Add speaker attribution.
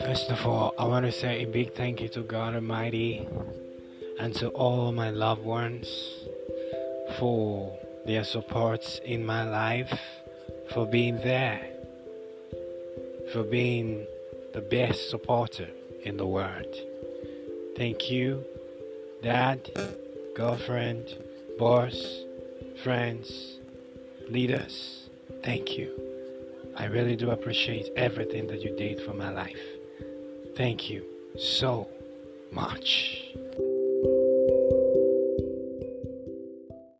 Speaker 1: First of all, I want to say a big thank you to God Almighty and to all my loved ones for their support in my life, for being there, for being the best supporter in the world. Thank you, dad, girlfriend, boss, friends, leaders. Thank you. I really do appreciate everything that you did for my life. Thank you so much.